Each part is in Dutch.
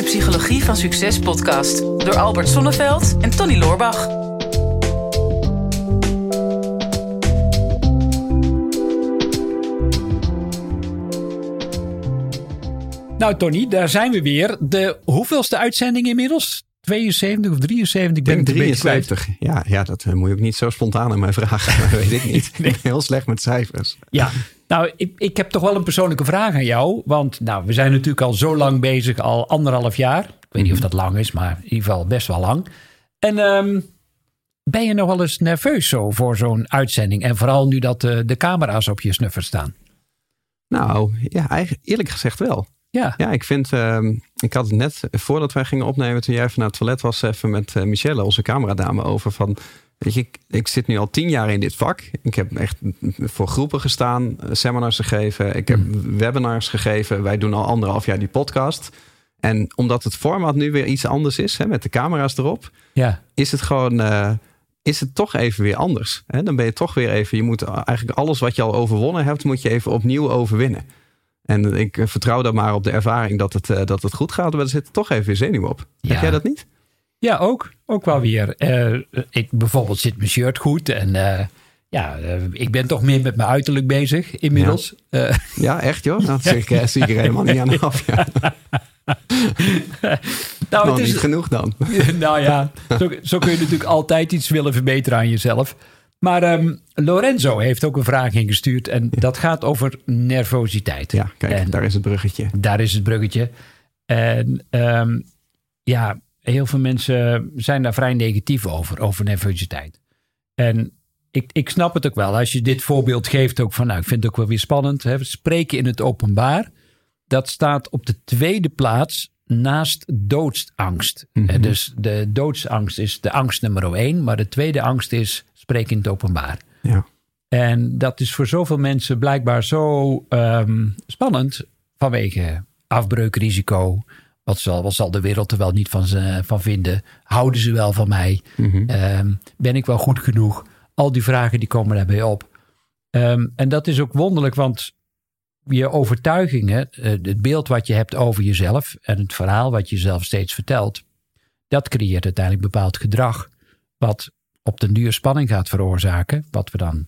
de Psychologie van Succes podcast door Albert Sonneveld en Tony Loorbach. Nou, Tony, daar zijn we weer. De hoeveelste uitzending inmiddels? 72 of 73? Ik denk 73. Ja, ja, dat eh, moet je ook niet zo spontaan aan mij vragen. Dat weet ik niet. Ik ben heel slecht met cijfers. Ja, nou, ik, ik heb toch wel een persoonlijke vraag aan jou. Want nou, we zijn natuurlijk al zo lang bezig, al anderhalf jaar. Ik weet niet of dat lang is, maar in ieder geval best wel lang. En um, ben je nog wel eens nerveus zo voor zo'n uitzending? En vooral nu dat de, de camera's op je snuffer staan. Nou, ja, eigenlijk, eerlijk gezegd wel. Ja. ja, ik vind, uh, ik had het net voordat wij gingen opnemen, toen jij even naar het toilet was, even met uh, Michelle, onze cameradame, over van, weet je, ik, ik, zit nu al tien jaar in dit vak. Ik heb echt voor groepen gestaan, seminars gegeven, ik heb mm. webinars gegeven. Wij doen al anderhalf jaar die podcast. En omdat het format nu weer iets anders is, hè, met de camera's erop, ja. is het gewoon, uh, is het toch even weer anders. Hè? Dan ben je toch weer even, je moet eigenlijk alles wat je al overwonnen hebt, moet je even opnieuw overwinnen. En ik vertrouw dan maar op de ervaring dat het, uh, dat het goed gaat. Maar er zit toch even weer zenuw op. Ja. Heb jij dat niet? Ja, ook. Ook wel weer. Uh, ik bijvoorbeeld zit mijn shirt goed. En uh, ja, ik ben toch meer met mijn uiterlijk bezig inmiddels. Ja, ja echt joh? Dat zie ik, zie ik er helemaal niet aan af. Ja. nou, het is niet genoeg dan. nou ja, zo, zo kun je natuurlijk altijd iets willen verbeteren aan jezelf. Maar um, Lorenzo heeft ook een vraag ingestuurd. En dat gaat over nervositeit. Ja, kijk, en daar is het bruggetje. Daar is het bruggetje. En um, ja, heel veel mensen zijn daar vrij negatief over, over nervositeit. En ik, ik snap het ook wel. Als je dit voorbeeld geeft, ook van, nou, ik vind het ook wel weer spannend. Hè, spreken in het openbaar, dat staat op de tweede plaats naast doodsangst. Mm -hmm. Dus de doodsangst is de angst nummer één. Maar de tweede angst is spreken in het openbaar. Ja. En dat is voor zoveel mensen blijkbaar zo um, spannend vanwege afbreukrisico. Wat zal, wat zal de wereld er wel niet van, ze, van vinden? Houden ze wel van mij? Mm -hmm. um, ben ik wel goed genoeg? Al die vragen die komen daarbij op. Um, en dat is ook wonderlijk, want je overtuigingen, het beeld wat je hebt over jezelf en het verhaal wat je zelf steeds vertelt, dat creëert uiteindelijk bepaald gedrag. Wat op den duur spanning gaat veroorzaken, wat we dan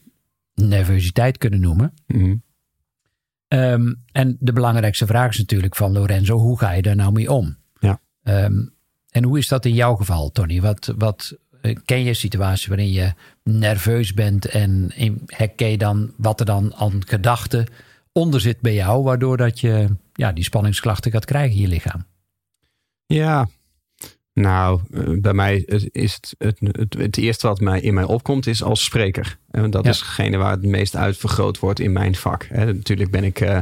nervositeit kunnen noemen. Mm. Um, en de belangrijkste vraag is natuurlijk van Lorenzo, hoe ga je daar nou mee om? Ja. Um, en hoe is dat in jouw geval, Tony? Wat, wat ken je een situatie waarin je nerveus bent en herken je dan wat er dan aan gedachten onder zit bij jou, waardoor dat je ja, die spanningsklachten gaat krijgen in je lichaam? Ja, nou, bij mij is het, het, het, het, eerste wat mij in mij opkomt is als spreker. En dat ja. is degene waar het meest uitvergroot wordt in mijn vak. natuurlijk ben ik, uh,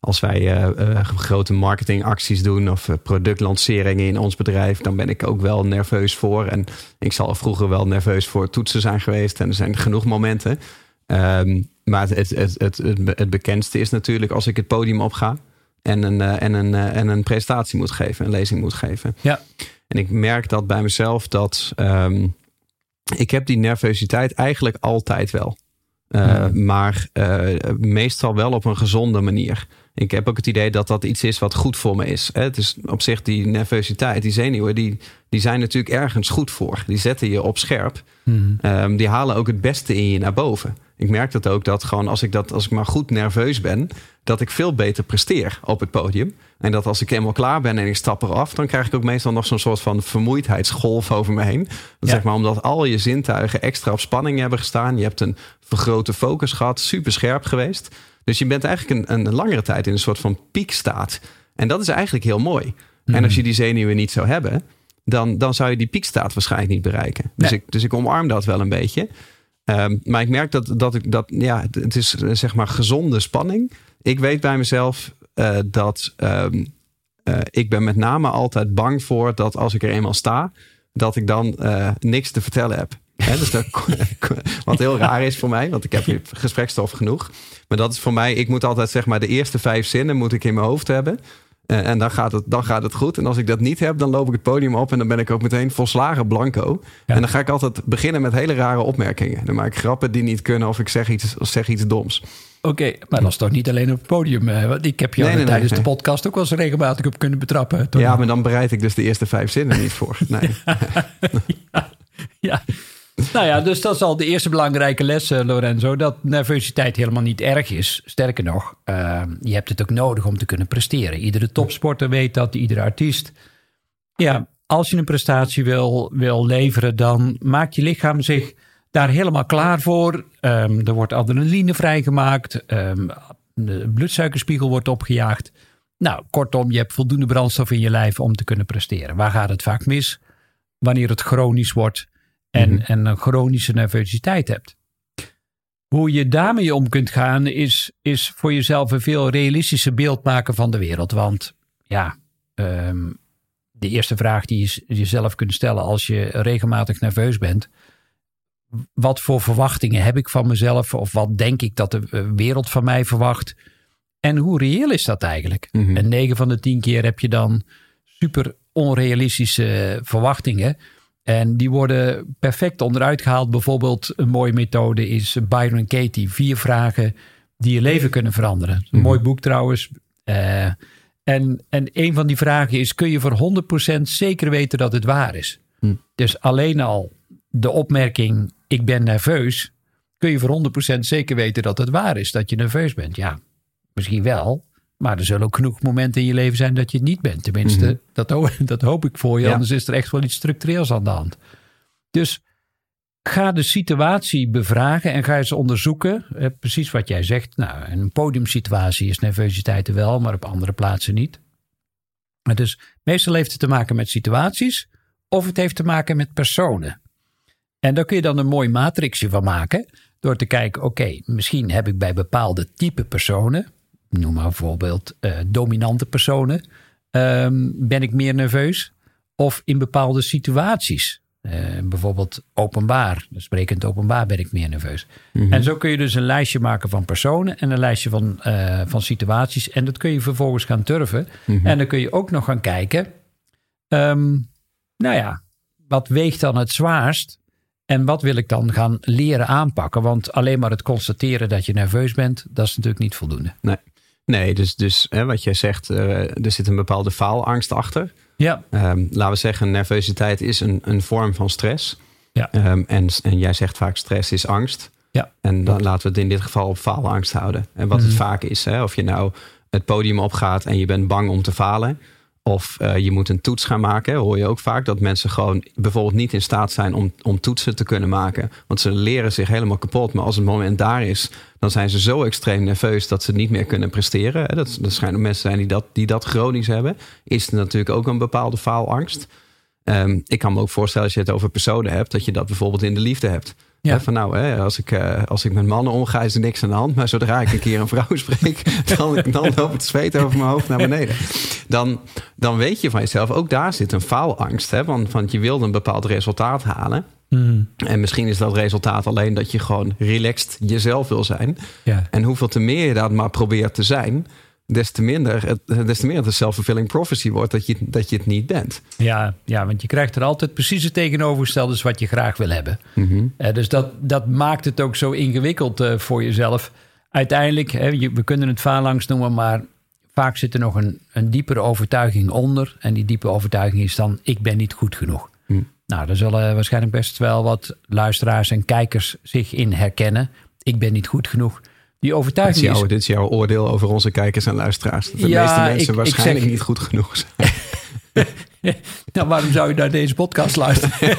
als wij uh, uh, grote marketingacties doen of productlanceringen in ons bedrijf, dan ben ik ook wel nerveus voor. En ik zal vroeger wel nerveus voor toetsen zijn geweest. En er zijn genoeg momenten. Um, maar het, het, het, het, bekendste is natuurlijk als ik het podium opga en een, en een, en een presentatie moet geven, een lezing moet geven. Ja. En ik merk dat bij mezelf dat um, ik heb die nervositeit eigenlijk altijd wel. Uh. Maar uh, meestal wel op een gezonde manier. Ik heb ook het idee dat dat iets is wat goed voor me is. Het is op zich die nervositeit, die zenuwen, die, die zijn natuurlijk ergens goed voor. Die zetten je op scherp. Hmm. Um, die halen ook het beste in je naar boven. Ik merk dat ook dat gewoon als ik, dat, als ik maar goed nerveus ben, dat ik veel beter presteer op het podium. En dat als ik helemaal klaar ben en ik stap eraf, dan krijg ik ook meestal nog zo'n soort van vermoeidheidsgolf over me heen. Dat ja. Zeg maar omdat al je zintuigen extra op spanning hebben gestaan. Je hebt een vergrote focus gehad, super scherp geweest. Dus je bent eigenlijk een, een langere tijd in een soort van piekstaat. En dat is eigenlijk heel mooi. Mm. En als je die zenuwen niet zou hebben, dan, dan zou je die piekstaat waarschijnlijk niet bereiken. Dus, Nee. ik, dus ik omarm dat wel een beetje. Um, maar ik merk dat, dat ik dat, ja, het is zeg maar gezonde spanning. Ik weet bij mezelf uh, dat um, uh, ik ben met name altijd bang voor dat als ik er eenmaal sta, dat ik dan niks te vertellen heb. He, dus dat, wat heel raar is voor mij, want ik heb gesprekstof genoeg. Maar dat is voor mij, ik moet altijd zeg maar de eerste vijf zinnen moet ik in mijn hoofd hebben. Uh, en dan gaat, het, dan gaat het goed. En als ik dat niet heb, dan loop ik het podium op en dan ben ik ook meteen volslagen blanco. Ja. En dan ga ik altijd beginnen met hele rare opmerkingen. Dan maak ik grappen die niet kunnen of ik zeg iets, of zeg iets doms. Oké, maar dat is toch niet alleen op het podium. eh, Want ik heb jou Nee, nee, nee, tijdens nee. de podcast ook wel eens regelmatig op kunnen betrappen. Ja, maar dan bereid ik dus de eerste vijf zinnen niet voor. Nee. Ja. Nou ja, dus dat is al de eerste belangrijke les, eh, Lorenzo. Dat nervositeit helemaal niet erg is. Sterker nog, eh, je hebt het ook nodig om te kunnen presteren. Iedere topsporter weet dat, iedere artiest. Ja, als je een prestatie wil, wil leveren, dan maakt je lichaam zich daar helemaal klaar voor. Ehm, er wordt adrenaline vrijgemaakt. ehm, de bloedsuikerspiegel wordt opgejaagd. Nou, kortom, je hebt voldoende brandstof in je lijf om te kunnen presteren. Waar gaat het vaak mis? Wanneer het chronisch wordt en, Mhm. en een chronische nervositeit hebt. Hoe je daarmee om kunt gaan, is, is voor jezelf een veel realistischer beeld maken van de wereld. Want ja, ehm, de eerste vraag die je jezelf kunt stellen als je regelmatig nerveus bent. Wat voor verwachtingen heb ik van mezelf? Of wat denk ik dat de eh, wereld van mij verwacht? En hoe reëel is dat eigenlijk? Mhm. En 9 van de 10 keer heb je dan super onrealistische verwachtingen. En die worden perfect onderuit gehaald. Bijvoorbeeld een mooie methode is Byron Katie. Vier vragen die je leven kunnen veranderen. Een Mhm. mooi boek trouwens. Eh, en, en een van die vragen is: kun je voor 100% zeker weten dat het waar is? Hm. Dus alleen al de opmerking: ik ben nerveus. Kun je voor 100% zeker weten dat het waar is dat je nerveus bent? Ja, misschien wel. Maar er zullen ook genoeg momenten in je leven zijn dat je het niet bent. Tenminste, Mhm. dat, ho- dat hoop ik voor je. Ja. Anders is er echt wel iets structureels aan de hand. Dus ga de situatie bevragen en ga eens onderzoeken. Eh, precies wat jij zegt. Nou, in een podiumsituatie is nervositeit er wel, maar op andere plaatsen niet. Maar Dus meestal heeft het te maken met situaties of het heeft te maken met personen. En daar kun je dan een mooi matrixje van maken. Door te kijken, oké, misschien heb ik bij bepaalde type personen, noem maar bijvoorbeeld eh, dominante personen, ehm, ben ik meer nerveus. Of in bepaalde situaties, eh, bijvoorbeeld openbaar, sprekend openbaar, ben ik meer nerveus. Mhm. En zo kun je dus een lijstje maken van personen en een lijstje van, eh, van situaties. En dat kun je vervolgens gaan turven. Mhm. En dan kun je ook nog gaan kijken, ehm, nou ja, wat weegt dan het zwaarst? En wat wil ik dan gaan leren aanpakken? Want alleen maar het constateren dat je nerveus bent, dat is natuurlijk niet voldoende. Nee, dus, dus hè, wat jij zegt, eh, er zit een bepaalde faalangst achter. Ja, Ehm, laten we zeggen, nervositeit is een, een vorm van stress. Ja. Ehm, en, en jij zegt vaak stress is angst. Ja. En dan laten we het in dit geval op faalangst houden. En wat het Mhm. vaak is, hè, of je nou het podium opgaat en je bent bang om te falen. Of eh, je moet een toets gaan maken. Hoor je ook vaak dat mensen gewoon bijvoorbeeld niet in staat zijn om, om toetsen te kunnen maken. Want ze leren zich helemaal kapot. Maar als het moment daar is, dan zijn ze zo extreem nerveus dat ze niet meer kunnen presteren. Dat, dat schijnen mensen zijn die dat, die dat chronisch hebben. Is er natuurlijk ook een bepaalde faalangst. Ehm, ik kan me ook voorstellen als je het over personen hebt, dat je dat bijvoorbeeld in de liefde hebt. Ja. Van nou, hè, als, ik, eh, als ik met mannen omga, is er niks aan de hand. Maar zodra ik een keer een vrouw spreek, dan, dan loopt het zweet over mijn hoofd naar beneden. Dan, dan weet je van jezelf, ook daar zit een faalangst. Hè, want, want je wil een bepaald resultaat halen. Mhm. En misschien is dat resultaat alleen dat je gewoon relaxed jezelf wil zijn. ja. En hoeveel te meer je dat maar probeert te zijn, des te minder, het, des te meer het een self-fulfilling prophecy wordt dat je, dat je het niet bent. Ja, ja, want je krijgt er altijd precies het tegenovergestelde wat je graag wil hebben. Eh, dus dat, dat maakt het ook zo ingewikkeld eh, voor jezelf. Uiteindelijk, hè, je- we kunnen het faalangst noemen, maar vaak zit er nog een, een diepere overtuiging onder. En die diepe overtuiging is dan, ik ben niet goed genoeg. Hm. Nou, daar zullen waarschijnlijk best wel wat luisteraars en kijkers zich in herkennen. Ik ben niet goed genoeg. Die Dit is, overtuiging is... jouw, dit is jouw oordeel over onze kijkers en luisteraars. Dat de Ja, meeste mensen ik waarschijnlijk zeg- niet goed genoeg zijn. Nou, waarom zou je naar deze podcast luisteren?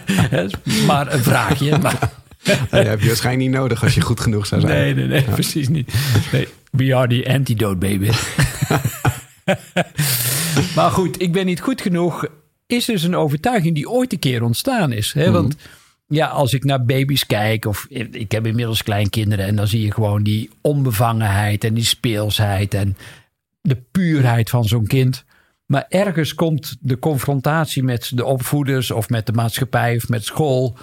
Maar een vraagje. Maar... Dat heb je waarschijnlijk niet nodig als je goed genoeg zou zijn. Nee, nee, nee, precies niet. Nee, we are the antidote, baby. maar goed, ik ben niet goed genoeg. Is dus een overtuiging die ooit een keer ontstaan is. Hè? Want ja, als ik naar baby's kijk, of ik heb inmiddels kleinkinderen, en dan zie je gewoon die onbevangenheid en die speelsheid en de puurheid van zo'n kind. Maar ergens komt de confrontatie met de opvoeders of met de maatschappij of met school.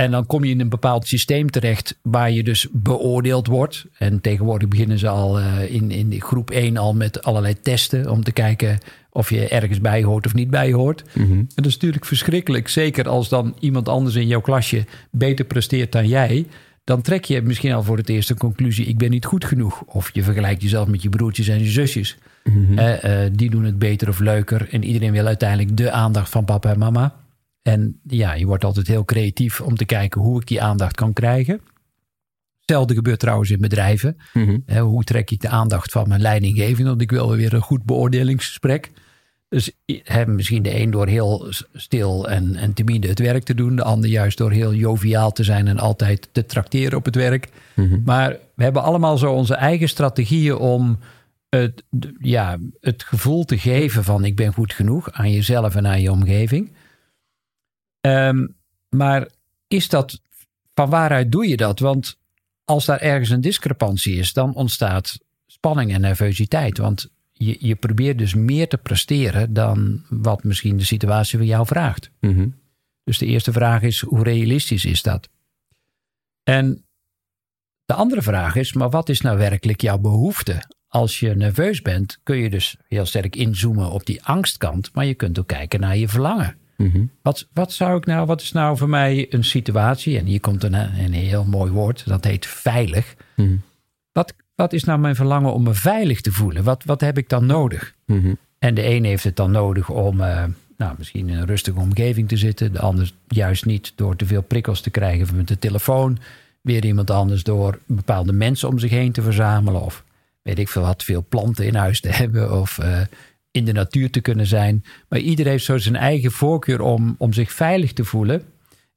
En dan kom je in een bepaald systeem terecht waar je dus beoordeeld wordt. En tegenwoordig beginnen ze al eh, in, in groep 1 al met allerlei testen om te kijken of je ergens bij hoort of niet bij hoort. En dat is natuurlijk verschrikkelijk. Zeker als dan iemand anders in jouw klasje beter presteert dan jij. dan trek je misschien al voor het eerst een conclusie: ik ben niet goed genoeg. Of je vergelijkt jezelf met je broertjes en je zusjes. Mhm. Eh, eh, die doen het beter of leuker. En iedereen wil uiteindelijk de aandacht van papa en mama. En ja, je wordt altijd heel creatief om te kijken hoe ik die aandacht kan krijgen. Hetzelfde gebeurt trouwens in bedrijven. Mhm. Hoe trek ik de aandacht van mijn leidinggevende? Want ik wil wel weer een goed beoordelingsgesprek. Dus hè, misschien de een door heel stil en, en timide het werk te doen. De ander juist door heel joviaal te zijn en altijd te trakteren op het werk. Mhm. Maar we hebben allemaal zo onze eigen strategieën om het, ja, het gevoel te geven van ik ben goed genoeg aan jezelf en aan je omgeving. Ehm, maar is dat, van waaruit doe je dat? Want als daar ergens een discrepantie is, dan ontstaat spanning en nervositeit. Want je, je probeert dus meer te presteren dan wat misschien de situatie van jou vraagt. Mhm. Dus de eerste vraag is, hoe realistisch is dat? En de andere vraag is, maar wat is nou werkelijk jouw behoefte? Als je nerveus bent, kun je dus heel sterk inzoomen op die angstkant, maar je kunt ook kijken naar je verlangen. Mhm. Wat, wat zou ik nou, wat is nou voor mij een situatie? En hier komt een, een heel mooi woord, dat heet veilig. Mhm. Wat, wat is nou mijn verlangen om me veilig te voelen? Wat, wat heb ik dan nodig? Mhm. En de een heeft het dan nodig om eh, nou, misschien in een rustige omgeving te zitten. De ander juist niet door te veel prikkels te krijgen met de telefoon. Weer iemand anders door bepaalde mensen om zich heen te verzamelen. Of weet ik veel wat, veel planten in huis te hebben. Of eh, in de natuur te kunnen zijn. Maar ieder heeft zo zijn eigen voorkeur om, om zich veilig te voelen.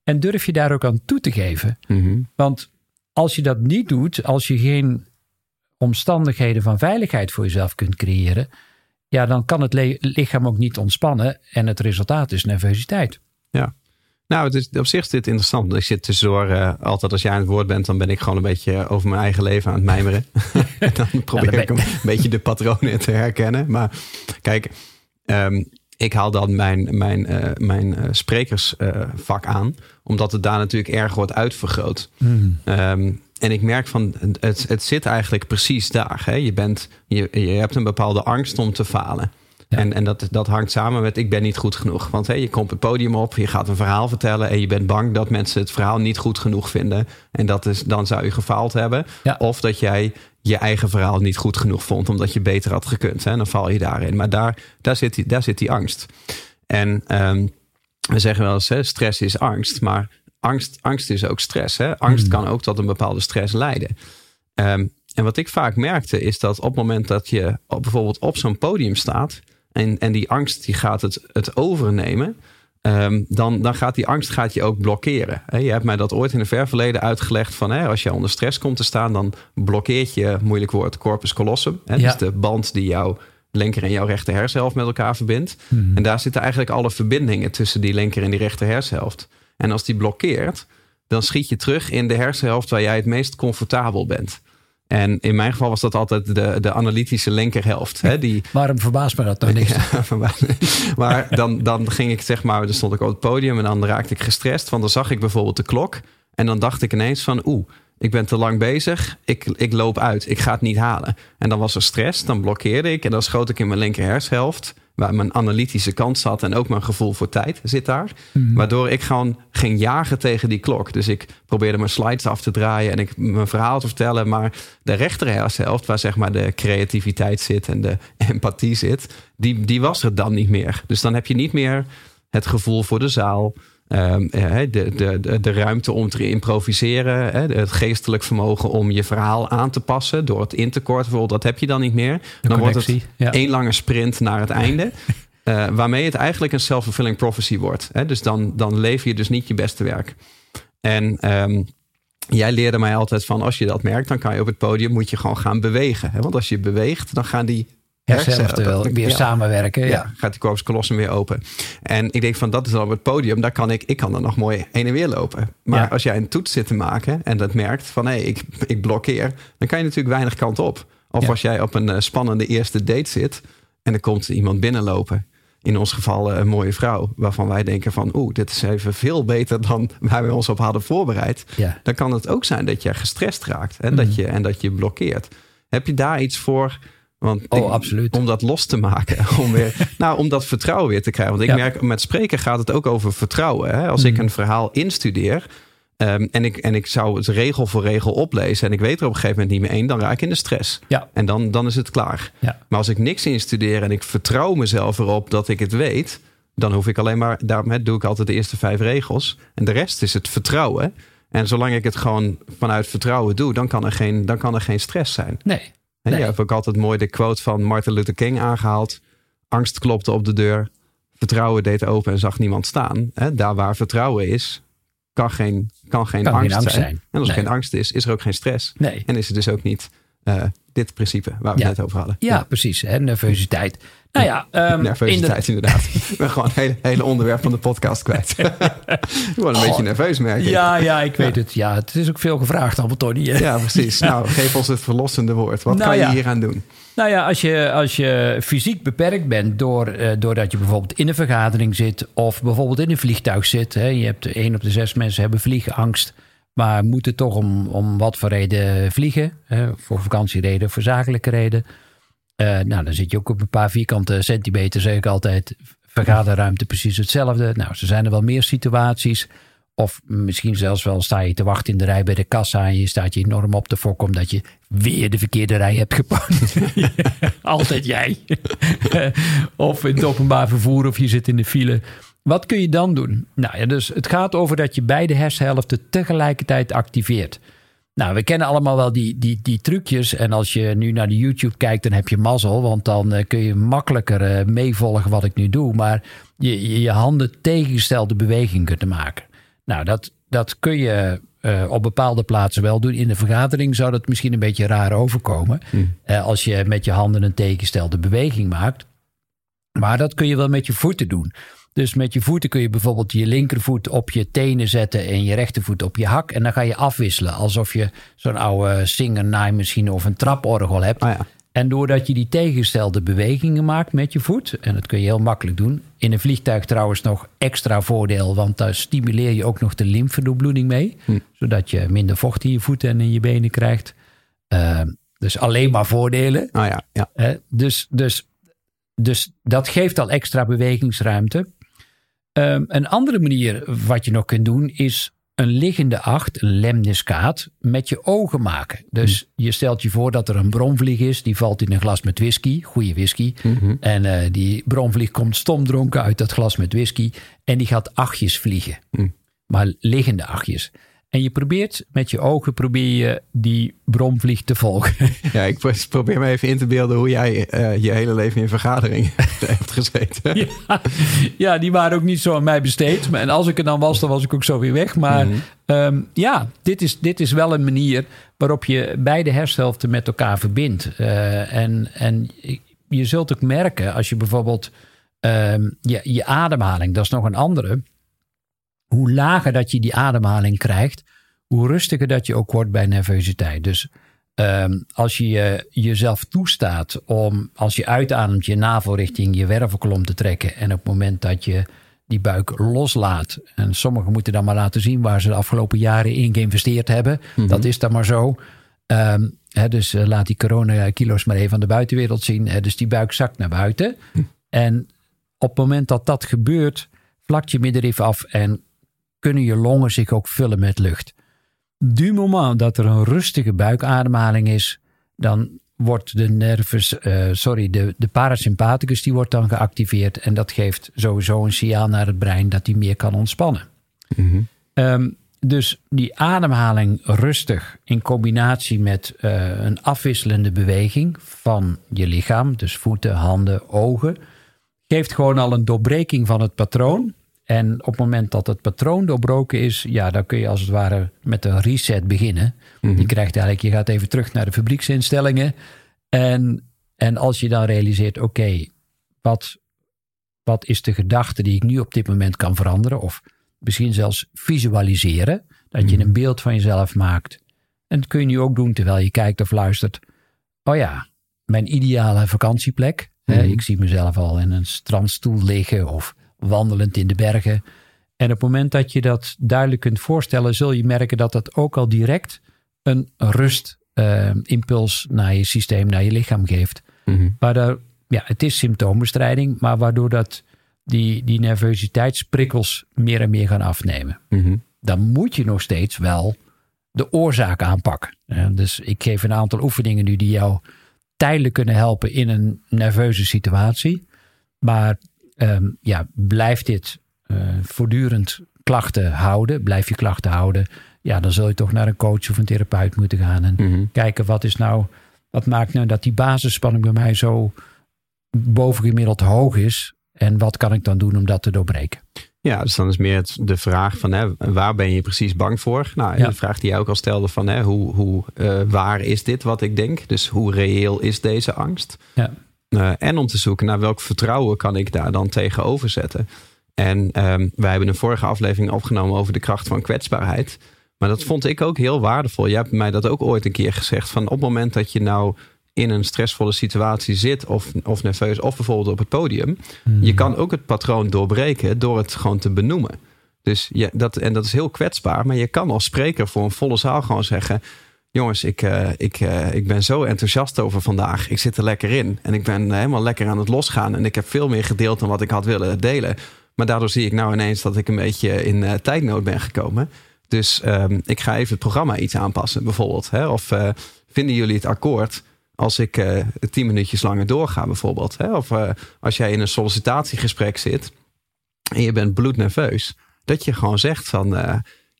En durf je daar ook aan toe te geven. Mhm. Want als je dat niet doet, als je geen omstandigheden van veiligheid voor jezelf kunt creëren, ja, dan kan het lichaam ook niet ontspannen en het resultaat is nervositeit. Nou, het is, op zich is dit interessant. Ik zit tussendoor, eh altijd als jij aan het woord bent, dan ben ik gewoon een beetje over mijn eigen leven aan het mijmeren. dan probeer ik een beetje de patronen te herkennen. Maar kijk, ehm, ik haal dan mijn, mijn, eh, mijn eh, sprekersvak aan, omdat het daar natuurlijk erg wordt uitvergroot. Ehm, en ik merk van, het, het zit eigenlijk precies daar. Hè? Je, bent, je, je hebt een bepaalde angst om te falen. Ja. En, en dat, dat hangt samen met ik ben niet goed genoeg. Want hè, je komt het podium op, je gaat een verhaal vertellen... en je bent bang dat mensen het verhaal niet goed genoeg vinden. En dat is, dan zou je gefaald hebben. Ja. Of dat jij je eigen verhaal niet goed genoeg vond... omdat je beter had gekund. Hè? Dan val je daarin. Maar daar, daar, zit, die, daar zit die angst. En ehm, we zeggen wel eens, hè, stress is angst. Maar angst, angst is ook stress. Hè? Angst kan ook tot een bepaalde stress leiden. Ehm, en wat ik vaak merkte is dat op het moment dat je op, bijvoorbeeld op zo'n podium staat... en, en die angst die gaat het, het overnemen... ehm, dan, dan gaat die angst gaat je ook blokkeren. Je hebt mij dat ooit in het ver verleden uitgelegd van... Hè, als je onder stress komt te staan... dan blokkeert je, moeilijk woord, corpus callosum. Hè, Ja. Dus de band die jouw linker en jouw rechter hersenhelft met elkaar verbindt. En daar zitten eigenlijk alle verbindingen tussen die linker en die rechter hersenhelft. En als die blokkeert, dan schiet je terug in de hersenhelft waar jij het meest comfortabel bent. En in mijn geval was dat altijd de, de analytische linkerhelft. Hè, die, Waarom verbaast me dat dan niks? ja, maar, maar dan, dan ging ik zeg maar, dan stond ik op het podium en dan raakte ik gestrest. Want dan zag ik bijvoorbeeld de klok. En dan dacht ik ineens van oeh, ik ben te lang bezig. Ik, ik loop uit. Ik ga het niet halen. En dan was er stress. Dan blokkeerde ik. En dan schoot ik in mijn linker hersenhelft. Waar mijn analytische kant zat. En ook mijn gevoel voor tijd zit daar. Waardoor ik gewoon ging jagen tegen die klok. Dus ik probeerde mijn slides af te draaien. En ik mijn verhaal te vertellen. Maar de rechter hersenhelft. Waar zeg maar de creativiteit zit. En de empathie zit. Die, die was er dan niet meer. Dus dan heb je niet meer het gevoel voor de zaal. Ehm, eh, de, de, de, ruimte om te improviseren. Het geestelijk vermogen om je verhaal aan te passen. Door het in te korten bijvoorbeeld. Dat heb je dan niet meer. De dan wordt het ja. één lange sprint naar het einde. eh, waarmee het eigenlijk een self-fulfilling prophecy wordt. Hè? Dus dan, dan lever je dus niet je beste werk. En ehm, jij leerde mij altijd van als je dat merkt, dan kan je op het podium moet je gewoon gaan bewegen. Hè? Want als je beweegt, dan gaan die Hersenhelften wel weer ja. samenwerken. Ja. Ja, gaat die corpus callosum weer open. En ik denk van dat is dan op het podium, daar kan ik, ik kan er nog mooi heen en weer lopen. Maar Ja. als jij een toets zit te maken en dat merkt van hé, ik, ik blokkeer, dan kan je natuurlijk weinig kant op. Of als jij op een eh, spannende eerste date zit en er komt iemand binnenlopen. In ons geval eh, een mooie vrouw, waarvan wij denken van oeh, dit is even veel beter dan waar we ons op hadden voorbereid. Dan kan het ook zijn dat je gestrest raakt en, dat, je, en dat je blokkeert. Heb je daar iets voor? Want Oh, absoluut. Om dat los te maken. Om, weer, nou, om dat vertrouwen weer te krijgen. Want ik Ja. merk met spreken gaat het ook over vertrouwen. Hè? Als ik Mhm. een verhaal instudeer. Ehm, en, ik, en ik zou het regel voor regel oplezen. En ik weet er op een gegeven moment niet meer één. Dan raak ik in de stress. Ja. En dan, dan is het klaar. Ja. Maar als ik niks instudeer en ik vertrouw mezelf erop dat ik het weet. Dan hoef ik alleen maar, daarom doe ik altijd de eerste vijf regels. En de rest is het vertrouwen. En zolang ik het gewoon vanuit vertrouwen doe, dan kan er geen, dan kan er geen stress zijn. Nee. Nee. Je hebt ook altijd mooi de quote van Martin Luther King aangehaald. Angst klopte op de deur. Vertrouwen deed open en zag niemand staan. Daar waar vertrouwen is, kan geen, kan geen, Kan geen angst, zijn. zijn. En als er Nee. geen angst is, is er ook geen stress. Nee. En is er dus ook niet eh, dit principe waar we Ja. het net over hadden. Ja, precies. Hè? Nervositeit. Nou ja, ehm, Nervositeit inderdaad. Ik ben gewoon het hele, hele onderwerp van de podcast kwijt. ik word een Oh. beetje nerveus, merk ik. Ja, ja, ik weet het. Ja, het is ook veel gevraagd, allemaal Tony. Ja, precies. Nou, geef ons het verlossende woord. Wat Nou kan je hier aan doen? Nou ja, als je, als je fysiek beperkt bent door, eh, doordat je bijvoorbeeld in een vergadering zit of bijvoorbeeld in een vliegtuig zit. Hè, je hebt één op de zes mensen hebben vliegangst, maar moeten toch om, om wat voor reden vliegen. Hè, voor vakantiereden, voor zakelijke reden. Eh, nou, dan zit je ook op een paar vierkante centimeter, zeg ik altijd. Vergaderruimte precies hetzelfde. Nou, er zijn er wel meer situaties. Of misschien zelfs wel sta je te wachten in de rij bij de kassa en je staat je enorm op te fokken omdat je weer de verkeerde rij hebt gepakt. Altijd jij. of in het openbaar vervoer of je zit in de file. Wat kun je dan doen? Nou ja, dus het gaat over dat je beide hersenhelften tegelijkertijd activeert. Nou, we kennen allemaal wel die, die, die trucjes. En als je nu naar de YouTube kijkt, dan heb je mazzel. Want dan eh, kun je makkelijker eh, meevolgen wat ik nu doe. Maar je, je, je handen tegengestelde bewegingen kunnen maken. Nou, dat, dat kun je eh, op bepaalde plaatsen wel doen. In de vergadering zou dat misschien een beetje raar overkomen. Eh, als je met je handen een tegengestelde beweging maakt. Maar dat kun je wel met je voeten doen. Dus met je voeten kun je bijvoorbeeld je linkervoet op je tenen zetten en je rechtervoet op je hak. En dan ga je afwisselen. Alsof je zo'n oude singer-naaimachine of een traporgel hebt. Ah ja. En doordat je die tegengestelde bewegingen maakt met je voet, en dat kun je heel makkelijk doen. In een vliegtuig trouwens nog extra voordeel, want daar stimuleer je ook nog de lymfedoorbloeding mee. Zodat je minder vocht in je voeten en in je benen krijgt. Eh, dus alleen maar voordelen. Ah ja, ja. Dus, dus, dus dat geeft al extra bewegingsruimte. Ehm, een andere manier wat je nog kunt doen is een liggende acht, een lemniscaat, met je ogen maken. Dus je stelt je voor dat er een bromvlieg is, die valt in een glas met whisky, goede whisky. En eh, die bromvlieg komt stomdronken uit dat glas met whisky en die gaat achtjes vliegen. Maar liggende achtjes. En je probeert met je ogen probeer je die bromvlieg te volgen. Ja, ik pro- probeer me even in te beelden hoe jij eh, je hele leven in vergaderingen hebt gezeten. Ja, ja, die waren ook niet zo aan mij besteed. En als ik er dan was, dan was ik ook zo weer weg. Maar ehm, ja, dit is, dit is wel een manier waarop je beide hersenhelften met elkaar verbindt. Eh, en, en je zult ook merken als je bijvoorbeeld ehm, je, je ademhaling, dat is nog een andere. Hoe lager dat je die ademhaling krijgt, hoe rustiger dat je ook wordt bij nervositeit. Dus Ehm, als je je jezelf toestaat om, als je uitademt, je navel richting je wervelkolom te trekken. En op het moment dat je die buik loslaat. En sommigen moeten dan maar laten zien waar ze de afgelopen jaren in geïnvesteerd hebben. Dat is dan maar zo. Ehm, dus eh, laat die corona-kilo's maar even aan de buitenwereld zien. Dus die buik zakt naar buiten. En op het moment dat dat gebeurt, vlakt je middenrif af en kunnen je longen zich ook vullen met lucht. Du moment dat er een rustige buikademhaling is, dan wordt de nervus, eh, sorry, de, de parasympathicus die wordt dan geactiveerd. En dat geeft sowieso een signaal naar het brein dat hij meer kan ontspannen. Ehm, dus die ademhaling rustig in combinatie met eh, een afwisselende beweging van je lichaam, dus voeten, handen, ogen, geeft gewoon al een doorbreking van het patroon. En op het moment dat het patroon doorbroken is, ja, dan kun je als het ware met een reset beginnen. Je krijgt eigenlijk, je gaat even terug naar de fabrieksinstellingen. En, en als je dan realiseert, oké, wat, wat is de gedachte die ik nu op dit moment kan veranderen? Of misschien zelfs visualiseren. Dat je een beeld van jezelf maakt. En dat kun je nu ook doen terwijl je kijkt of luistert. Oh ja, mijn ideale vakantieplek. Hè, ik zie mezelf al in een strandstoel liggen of wandelend in de bergen. En op het moment dat je dat duidelijk kunt voorstellen, zul je merken dat dat ook al direct een rustimpuls naar je systeem, naar je lichaam geeft. Waardoor, ja, het is symptoombestrijding, maar waardoor dat die, die nervositeitsprikkels meer en meer gaan afnemen. dan moet je nog steeds wel de oorzaak aanpakken. Uh, dus ik geef een aantal oefeningen nu die jou tijdelijk kunnen helpen in een nerveuze situatie. Maar um, ja, blijft dit uh, voortdurend klachten houden, blijf je klachten houden, ja, dan zul je toch naar een coach of een therapeut moeten gaan en Mhm. kijken wat is nou, wat maakt nou dat die basisspanning bij mij zo bovengemiddeld hoog is en wat kan ik dan doen om dat te doorbreken? Ja, dus dan is meer het, de vraag van hè, waar ben je precies bang voor? Nou, Ja. de vraag die jij ook al stelde van hè, hoe, hoe eh, waar is dit wat ik denk? Dus hoe reëel is deze angst? Ja. Eh, en om te zoeken naar welk vertrouwen kan ik daar dan tegenover zetten. En ehm, wij hebben een vorige aflevering opgenomen over de kracht van kwetsbaarheid. Maar dat vond ik ook heel waardevol. Je hebt mij dat ook ooit een keer gezegd. Van op het moment dat je nou in een stressvolle situatie zit of, of nerveus of bijvoorbeeld op het podium. Je kan ook het patroon doorbreken door het gewoon te benoemen. Dus je, dat, en dat is heel kwetsbaar. Maar je kan als spreker voor een volle zaal gewoon zeggen... jongens, ik, eh, ik, eh, ik ben zo enthousiast over vandaag. Ik zit er lekker in. En ik ben helemaal lekker aan het losgaan. En ik heb veel meer gedeeld dan wat ik had willen delen. Maar daardoor zie ik nou ineens dat ik een beetje in eh, tijdnood ben gekomen. Dus ehm, ik ga even het programma iets aanpassen, bijvoorbeeld. Hè? Of vinden jullie het akkoord als ik tien minuutjes langer doorga, bijvoorbeeld? Hè? Of als jij in een sollicitatiegesprek zit en je bent bloednerveus, dat je gewoon zegt van,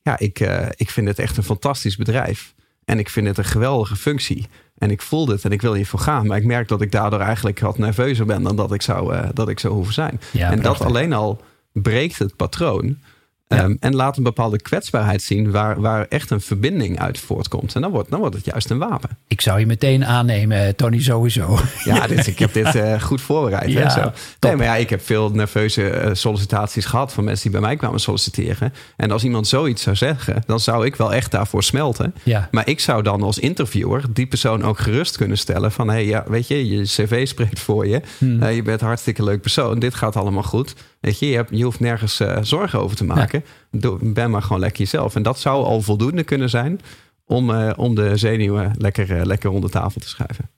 ja, ik, ik vind het echt een fantastisch bedrijf. En ik vind het een geweldige functie. En ik voel dit en ik wil hiervoor gaan. Maar ik merk dat ik daardoor eigenlijk wat nerveuzer ben dan dat ik zou, eh, dat ik zou hoeven zijn. Ja, en dat alleen al breekt het patroon. Ja. Ehm, en laat een bepaalde kwetsbaarheid zien waar, waar echt een verbinding uit voortkomt. En dan wordt, dan wordt het juist een wapen. Ik zou je meteen aannemen, Tony, sowieso. Ja, dit, ik heb dit eh, goed voorbereid. Ja, hè, zo. Nee, maar ja, ik heb veel nerveuze eh, sollicitaties gehad van mensen die bij mij kwamen solliciteren. En als iemand zoiets zou zeggen, dan zou ik wel echt daarvoor smelten. Ja. Maar ik zou dan als interviewer die persoon ook gerust kunnen stellen van... hé, hey, ja, weet je, je cv spreekt voor je. Hmm. Eh, je bent een hartstikke leuk persoon. Dit gaat allemaal goed. Weet je, je, hebt, je hoeft nergens eh, zorgen over te maken. Ben maar gewoon lekker jezelf. En dat zou al voldoende kunnen zijn om, eh, om de zenuwen lekker, eh, lekker onder tafel te schuiven.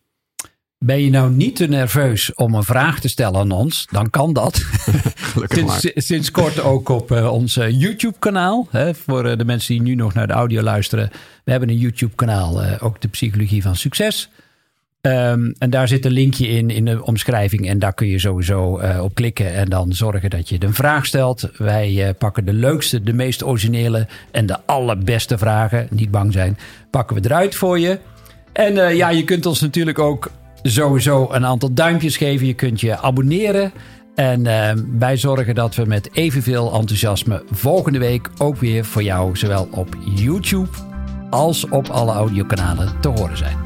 Ben je nou niet te nerveus om een vraag te stellen aan ons? Dan kan dat. Sinds, sinds kort ook op ons YouTube-kanaal. Voor de mensen die nu nog naar de audio luisteren. We hebben een YouTube-kanaal, ook de Psychologie van Succes. Ehm, en daar zit een linkje in, in de omschrijving. En daar kun je sowieso eh, op klikken. En dan zorgen dat je een vraag stelt. Wij eh, pakken de leukste, de meest originele en de allerbeste vragen. Niet bang zijn. Pakken we eruit voor je. En eh, ja, je kunt ons natuurlijk ook sowieso een aantal duimpjes geven. Je kunt je abonneren. En eh, wij zorgen dat we met evenveel enthousiasme volgende week ook weer voor jou, zowel op YouTube als op alle audiokanalen, te horen zijn.